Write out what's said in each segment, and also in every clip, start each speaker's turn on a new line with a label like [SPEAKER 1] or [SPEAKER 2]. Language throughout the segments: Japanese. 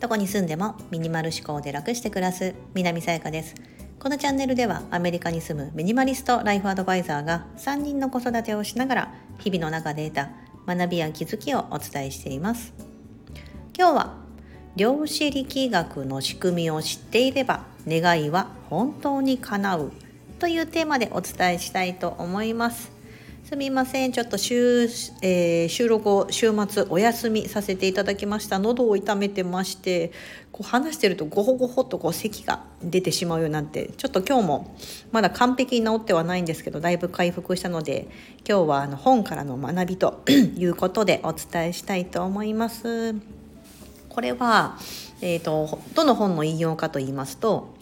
[SPEAKER 1] どこに住んでもミニマル思考で楽して暮らす南さやかです。このチャンネルではアメリカに住むミニマリストライフアドバイザーが3人の子育てをしながら日々の中で得た学びや気づきをお伝えしています。今日は量子力学の仕組みを知っていれば願いは本当に叶うというテーマでお伝えしたいと思います。すみませんちょっと週,、えー、収録を週末お休みさせていただきました喉を痛めてましてこう話してるとゴホゴホとこう咳が出てしまうようになってちょっと今日もまだ完璧に治ってはないんですけどだいぶ回復したので今日はあの本からの学びと いうことでお伝えしたいと思います。これは、えーと、どの本の引用かと言いますと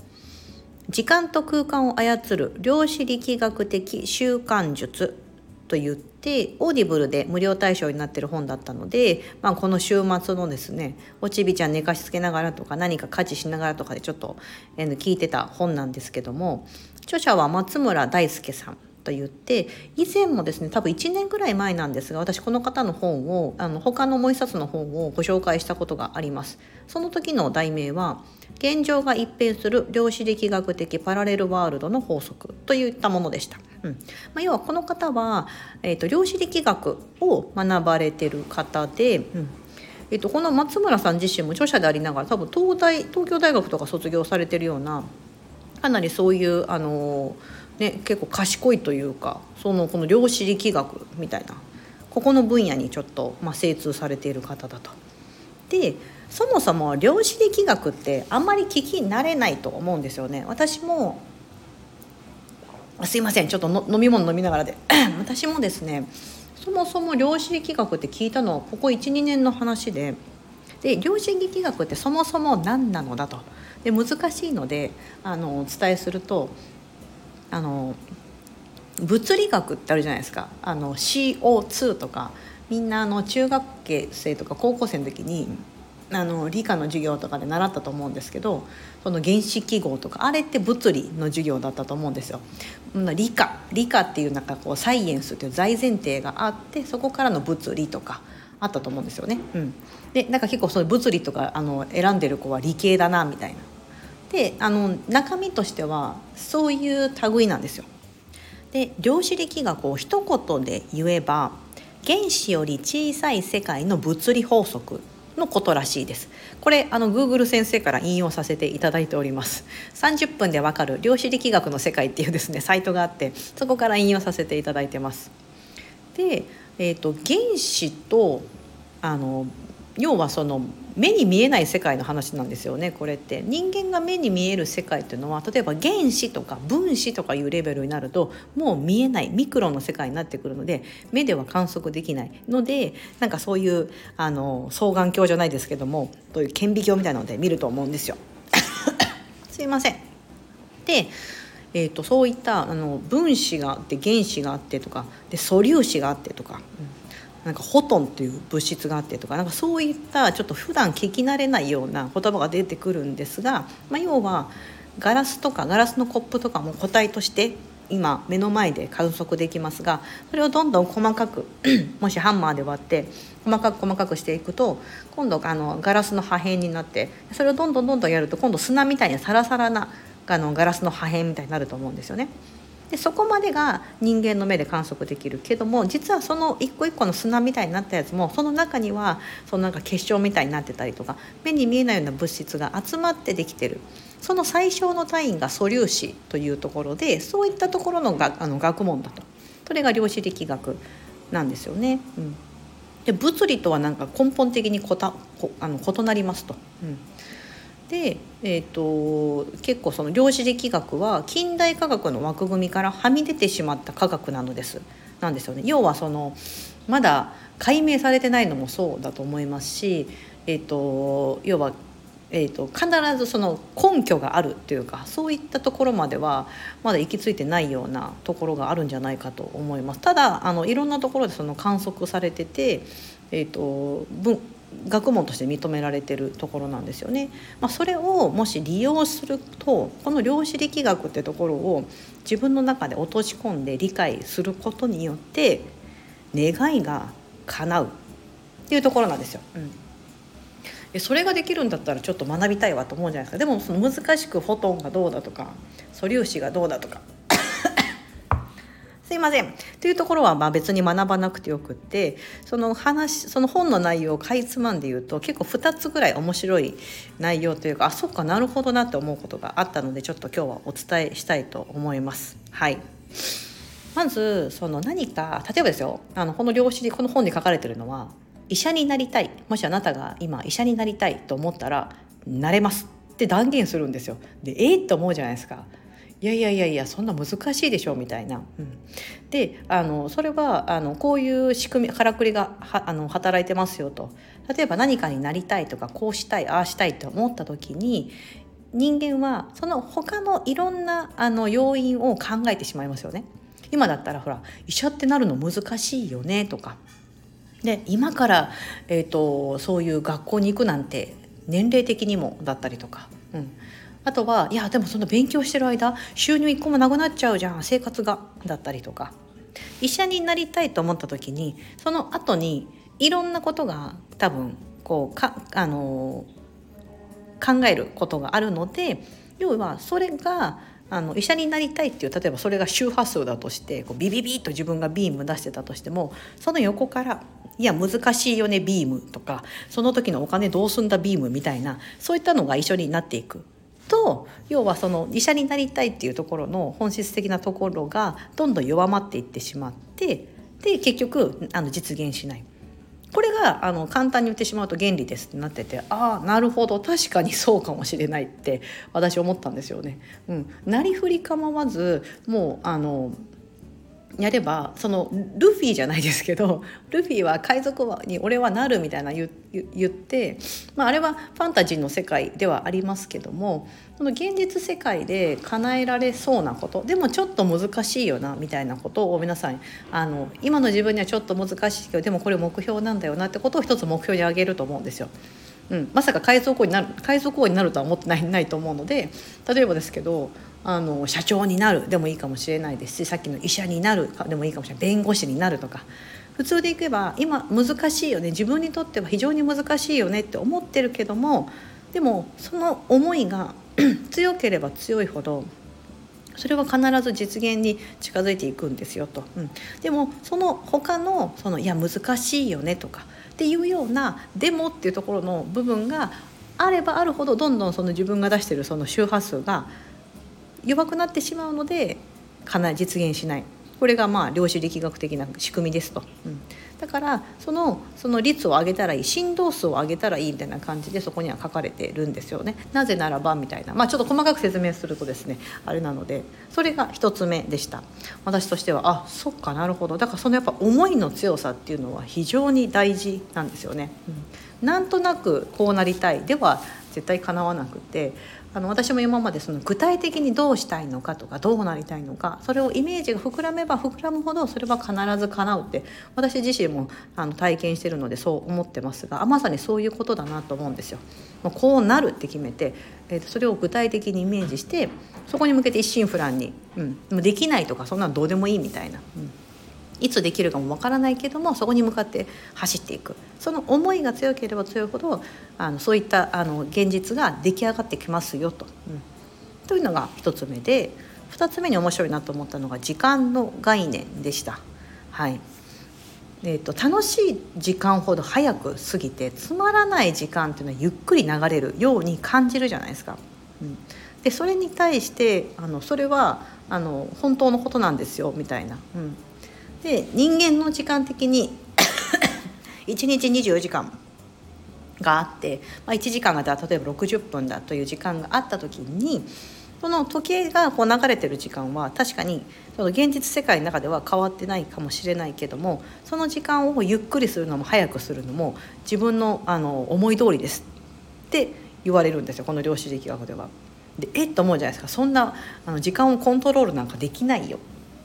[SPEAKER 1] 時間と空間を操る量子力学的習慣術と言ってオーディブルで無料対象になってる本だったので、まあ、この週末のですねおちびちゃん寝かしつけながらとか何か家事しながらとかでちょっと、えー、聞いてた本なんですけども著者は松村大輔さんと言って以前もですね多分1年ぐらい前なんですが私この方の本をあの他のもう一冊の本をご紹介したことがあります。その時の題名は現状が一変する量子力学的パラレルワールドの法則といったものでした、うん。まあ、要はこの方は、えーと、量子力学を学ばれてる方で、うん。えーと、とこの松村さん自身も著者でありながら多分東大東京大学とか卒業されてるようなかなりそういうあのーね、結構賢いというかそのこの量子力学みたいなここの分野にちょっと、まあ、精通されている方だと。でそもそも量子力学ってあんまり聞き慣れないと思うんですよね。私もすいません。ちょっと飲み物飲みながらで。私もですねそもそも量子力学って聞いたのはここ12年の話で。で量子力学ってそもそも何なのだと。で難しいのであのお伝えするとあの物理学ってあるじゃないですか。あの CO2 とかみんなあの中学生とか高校生の時にあの理科の授業とかで習ったと思うんですけどその原子記号とかあれって物理の授業だったと思うんですよ。理科理科っていうなんかこうサイエンスっていう大前提があってそこからの物理とかあったと思うんですよね。うん、でなんか結構そういう物理とかあの選んでる子は理系だなみたいなであの中身としてはそういう類なんですよ。で量子力学を一言で言えば原子より小さい世界の物理法則のことらしいです。これあの Google 先生から引用させていただいております。30分でわかる量子力学の世界っていうですねサイトがあってそこから引用させていただいてます。で、えーと原子とあの要はその目に見えない世界の話なんですよねこれって。人間が目に見える世界っていうのは例えば原子とか分子とかいうレベルになるともう見えないミクロンの世界になってくるので目では観測できないのでなんかそういうあの双眼鏡じゃないですけどもそういう顕微鏡みたいなので見ると思うんですよ。すいません。でえーと、そういったあの分子があって原子があってとかで素粒子があってとか、なんかホトンっていう物質があってとかなんかそういったちょっと普段聞き慣れないような言葉が出てくるんですが、まあ、要はガラスとかガラスのコップとかも個体として今目の前で観測できますがそれをどんどん細かく もしハンマーで割って細かく細かくしていくと今度あのガラスの破片になってそれをどんどんどんどんやると今度砂みたいなサラサラなあのガラスの破片みたいになると思うんですよね。でそこまでが人間の目で観測できるけども実はその一個一個の砂みたいになったやつもその中にはそのなんか結晶みたいになってたりとか目に見えないような物質が集まってできてるその最小の単位が素粒子というところでそういったところのがあの学問だとそれが量子力学なんですよね。うん、で物理とはなんか根本的にこたこあの異なりますと。うんで、えーと、結構その量子力学は近代科学の枠組みからはみ出てしまった科学なのですなんですよね。要はそのまだ解明されてないのもそうだと思いますし、えーと、要は、えーと、必ずその根拠があるっていうかそういったところまではまだ行き着いてないようなところがあるんじゃないかと思います。ただあのいろんなところでその観測されてて、えー、と学問として認められてるところなんですよね。まあ、それをもし利用するとこの量子力学ってところを自分の中で落とし込んで理解することによって願いが叶うっていうところなんですよ。うんそれができるんだったらちょっと学びたいわと思うじゃないですかでもその難しくフォトンがどうだとか素粒子がどうだとかすいませんというところはまあ別に学ばなくてよくってその話その本の内容をかいつまんで言うと結構2つぐらい面白い内容というかあそっかなるほどなって思うことがあったのでちょっと今日はお伝えしたいと思います。はいまずその何か例えばですよあのこの量子でこの本に書かれてるのは医者になりたいもしあなたが今医者になりたいと思ったらなれますって断言するんですよ。でえー、って思うじゃないですか。いやいやいやいやそんな難しいでしょみたいな。うん、であのそれはあのこういう仕組みからくりがはあの働いてますよと。例えば何かになりたいとかこうしたいああしたいと思った時に人間はその他のいろんなあの要因を考えてしまいますよね。今だったらほら医者ってなるの難しいよねとか。で今から、えーとそういう学校に行くなんて年齢的にもだったりとか、うん、あとはいやでもそんな勉強してる間収入一個もなくなっちゃうじゃん生活がだったりとか。医者になりたいと思った時にその後にいろんなことが多分こうかあの考えることがあるので要はそれがあの医者になりたいっていう例えばそれが周波数だとしてこうビビビッと自分がビーム出してたとしてもその横から「いや難しいよねビーム」とか「その時のお金どうすんだビーム」みたいなそういったのが一緒になっていく。と要はその医者になりたいっていうところの本質的なところがどんどん弱まっていってしまってで結局あの実現しない。これがあの簡単に言ってしまうと原理ですってなっててああなるほど確かにそうかもしれないって私思ったんですよね。うん、なりふり構わずもうあのやればそのルフィじゃないですけど ルフィは海賊に俺はなるみたいな言言って、まあ、あれはファンタジーの世界ではありますけどもその現実世界で叶えられそうなことでもちょっと難しいよなみたいなことを皆さんあの今の自分にはちょっと難しいけどでもこれ目標なんだよなってことを一つ目標に挙げると思うんですよ。うん、まさか海賊王になる海賊王になるとは思ってないないと思うので例えばですけどあの社長になるでもいいかもしれないですしさっきの医者になるでもいいかもしれない。弁護士になるとか。普通でいけば今難しいよね。自分にとっては非常に難しいよね。って思ってるけどもでもその思いが 強ければ強いほどそれは必ず実現に近づいていくんですよと、うん、でもその他のそのいや難しいよねとかっていうような「でも」っていうところの部分があればあるほどどんどんその自分が出してるその周波数が弱くなってしまうのでかなり実現しない。これがまあ量子力学的な仕組みですと、うん、だからそのその率を上げたらいい振動数を上げたらいいみたいな感じでそこには書かれてるんですよね。なぜならばみたいな。まあちょっと細かく説明するとですねあれなのでそれが1つ目でした。私としてはあそっかなるほど。だからそのやっぱ思いの強さっていうのは非常に大事なんですよね、うん、なんとなくこうなりたいでは絶対かなわなくてあの私も今までその具体的にどうしたいのかとかどうなりたいのかそれをイメージが膨らめば膨らむほどそれは必ず叶うって私自身もあの体験してるのでそう思ってますがまさにそういうことだなと思うんですよ。こうなるって決めて、えー、それを具体的にイメージしてそこに向けて一心不乱に、うん、できないとかそんなのどうでもいいみたいな。うんいつできるかもわからないけどもそこに向かって走っていくその思いが強ければ強いほどあのそういったあの現実が出来上がってきますよと。うん、というのが1つ目で2つ目に面白いなと思ったのが時間の概念でした。はいえーと、と楽しい時間ほど早く過ぎてつまらない時間っていうのはゆっくり流れるように感じるじゃないですか。うん、でそれに対してあのそれはあの本当のことなんですよみたいな、うん、で人間の時間的に 1日24時間があって、まあ、1時間が例えば60分だという時間があった時にその時計がこう流れてる時間は確かにその現実世界の中では変わってないかもしれないけどもその時間をゆっくりするのも早くするのも自分のあの思い通りですって言われるんですよこの量子力学では。でえっと思うじゃないですかそんなあの時間をコントロールなんかできないよ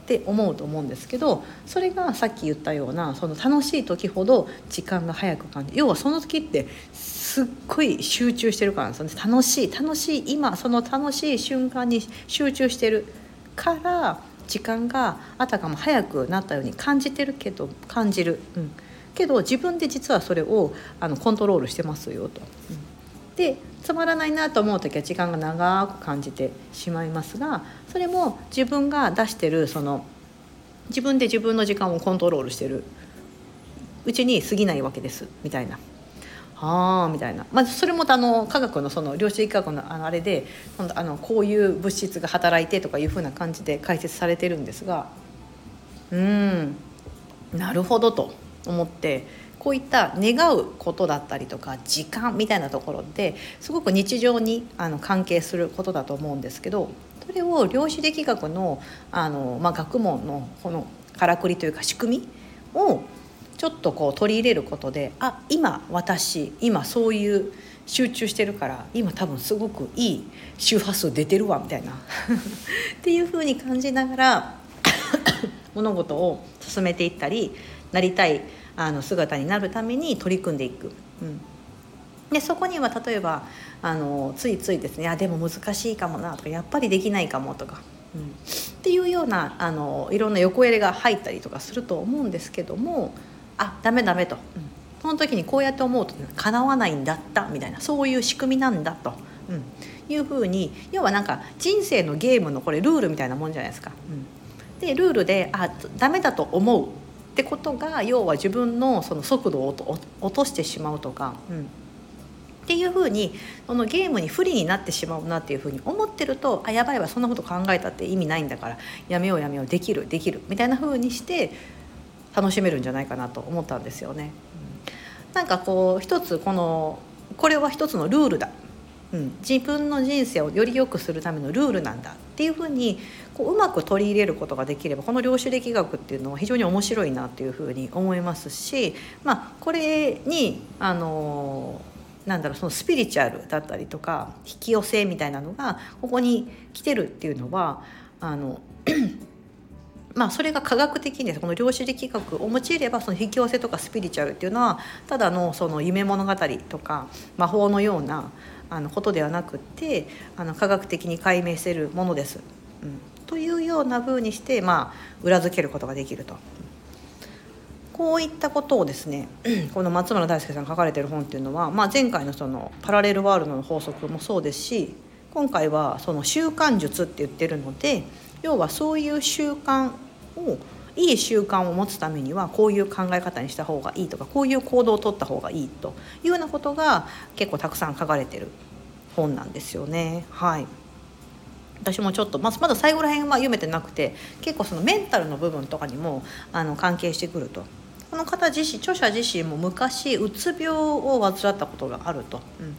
[SPEAKER 1] って思うと思うんですけどそれがさっき言ったようなその楽しい時ほど時間が早く感じ要はその時ってすっごい集中してるからなんですよね。楽しい楽しい今その楽しい瞬間に集中してるから時間があたかも早くなったように感じてるけど感じる、うん、けど自分で実はそれをあのコントロールしてますよと。うん。でつまらないなと思う時は時間が長く感じてしまいますがそれも自分が出してるその自分で自分の時間をコントロールしてる。うちに過ぎないわけです。みたいな。あみたいな、まずそれもあの科学のその量子力学のあれであのこういう物質が働いてとかいうふうな感じで解説されてるんですがうんなるほどと思ってこういった願うことだったりとか時間みたいなところですごく日常にあの関係することだと思うんですけどそれを量子力学のあの、まあ、学問のこのからくりというか仕組みをちょっとこう取り入れることであ今私今そういう集中してるから今多分すごくいい周波数出てるわみたいな。っていうふうに感じながら 物事を進めていったりなりたいあの姿になるために取り組んでいく。うん。でそこには例えばあのついついですね「いやでも難しいかもな」とか「やっぱりできないかも」とか、うん、っていうようなあのいろんな横入れが入ったりとかすると思うんですけどもあダメダメと、うん、その時にこうやって思うとかなわないんだったみたいなそういう仕組みなんだと、うん、いうふうに要はなんか人生のゲームのこれルールみたいなもんじゃないですか。うん、でルールであダメだと思うってことが要は自分のその速度を落としてしまうとか、うん、っていうふうにそのゲームに不利になってしまうなっていうふうに思ってるとあやばいわそんなこと考えたって意味ないんだからやめようやめようできるできるみたいなふうにして楽しめるんじゃないかなと思ったんですよね。うん、なんかこう一つこのこれは一つのルールだ。うん、自分の人生をより良くするためのルールなんだ。っていうふうにこううまく取り入れることができればこの量子力学っていうのは非常に面白いなっていうふうに思いますし、まあ、これにあのなんだろうそのスピリチュアルだったりとか引き寄せみたいなのがここに来てるっていうのはあの まあ、それが科学的にこの量子力学を用いればその引き寄せとかスピリチュアルっていうのはただのその夢物語とか魔法のようなあのことではなくってあの科学的に解明せるものです。うん、というような風にして、まあ、裏付けることができると。こういったことをですね この松村大輔さんが書かれてる本っていうのは、まあ、前回のそのパラレルワールドの法則もそうですし今回はその習慣術って言ってるので要はそういう習慣をいい習慣を持つためにはこういう考え方にした方がいいとかこういう行動をとった方がいいというようなことが結構たくさん書かれてる本なんですよね。はい。私もちょっと、ままだ最後ら辺は読めてなくて結構そのメンタルの部分とかにもあの関係してくると。この方自身著者自身も昔うつ病を患ったことがあると、うん、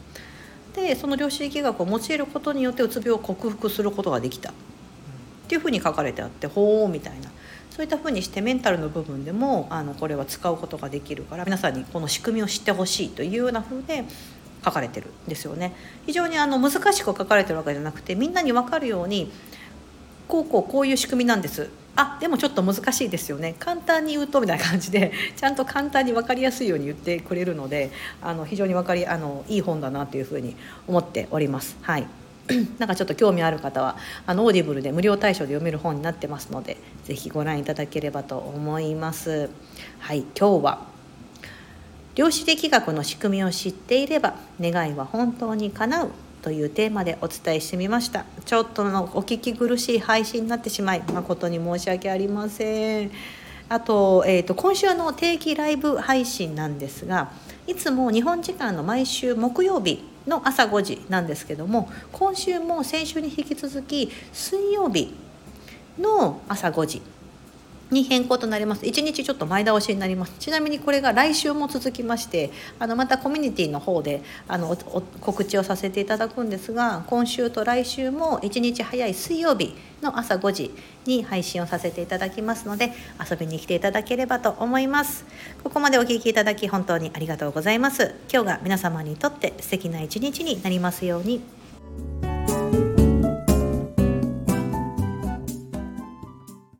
[SPEAKER 1] でその量子力学を用いることによってうつ病を克服することができた、っていうふうに書かれてあってほうみたいな。そういったふうにしてメンタルの部分でもあのこれは使うことができるから皆さんにこの仕組みを知ってほしいというようなふうで書かれてるんですよね。非常にあの難しく書かれてるわけじゃなくてみんなに分かるようにこうこうこういう仕組みなんですあでもちょっと難しいですよね簡単に言うとみたいな感じで ちゃんと簡単に分かりやすいように言ってくれるのであの非常に分かりあのいい本だなというふうに思っております。はい なんかちょっと興味ある方はあのオーディブルで無料対象で読める本になってますので是非ご覧いただければと思います。はい今日は量子力学の仕組みを知っていれば願いは本当に叶うというテーマでお伝えしてみましたちょっとのお聞き苦しい配信になってしまい誠に申し訳ありませんあと,、えーと今週の定期ライブ配信なんですがいつも日本時間の毎週木曜日の朝5時なんですけども今週も先週に引き続き水曜日の朝5時。に変更となります。1日ちょっと前倒しになります。ちなみにこれが来週も続きましてあのまたコミュニティの方であの告知をさせていただくんですが今週と来週も1日早い水曜日の朝5時に配信をさせていただきますので遊びに来ていただければと思います。ここまでお聴きいただき本当にありがとうございます。今日が皆様にとって素敵な一日になりますように。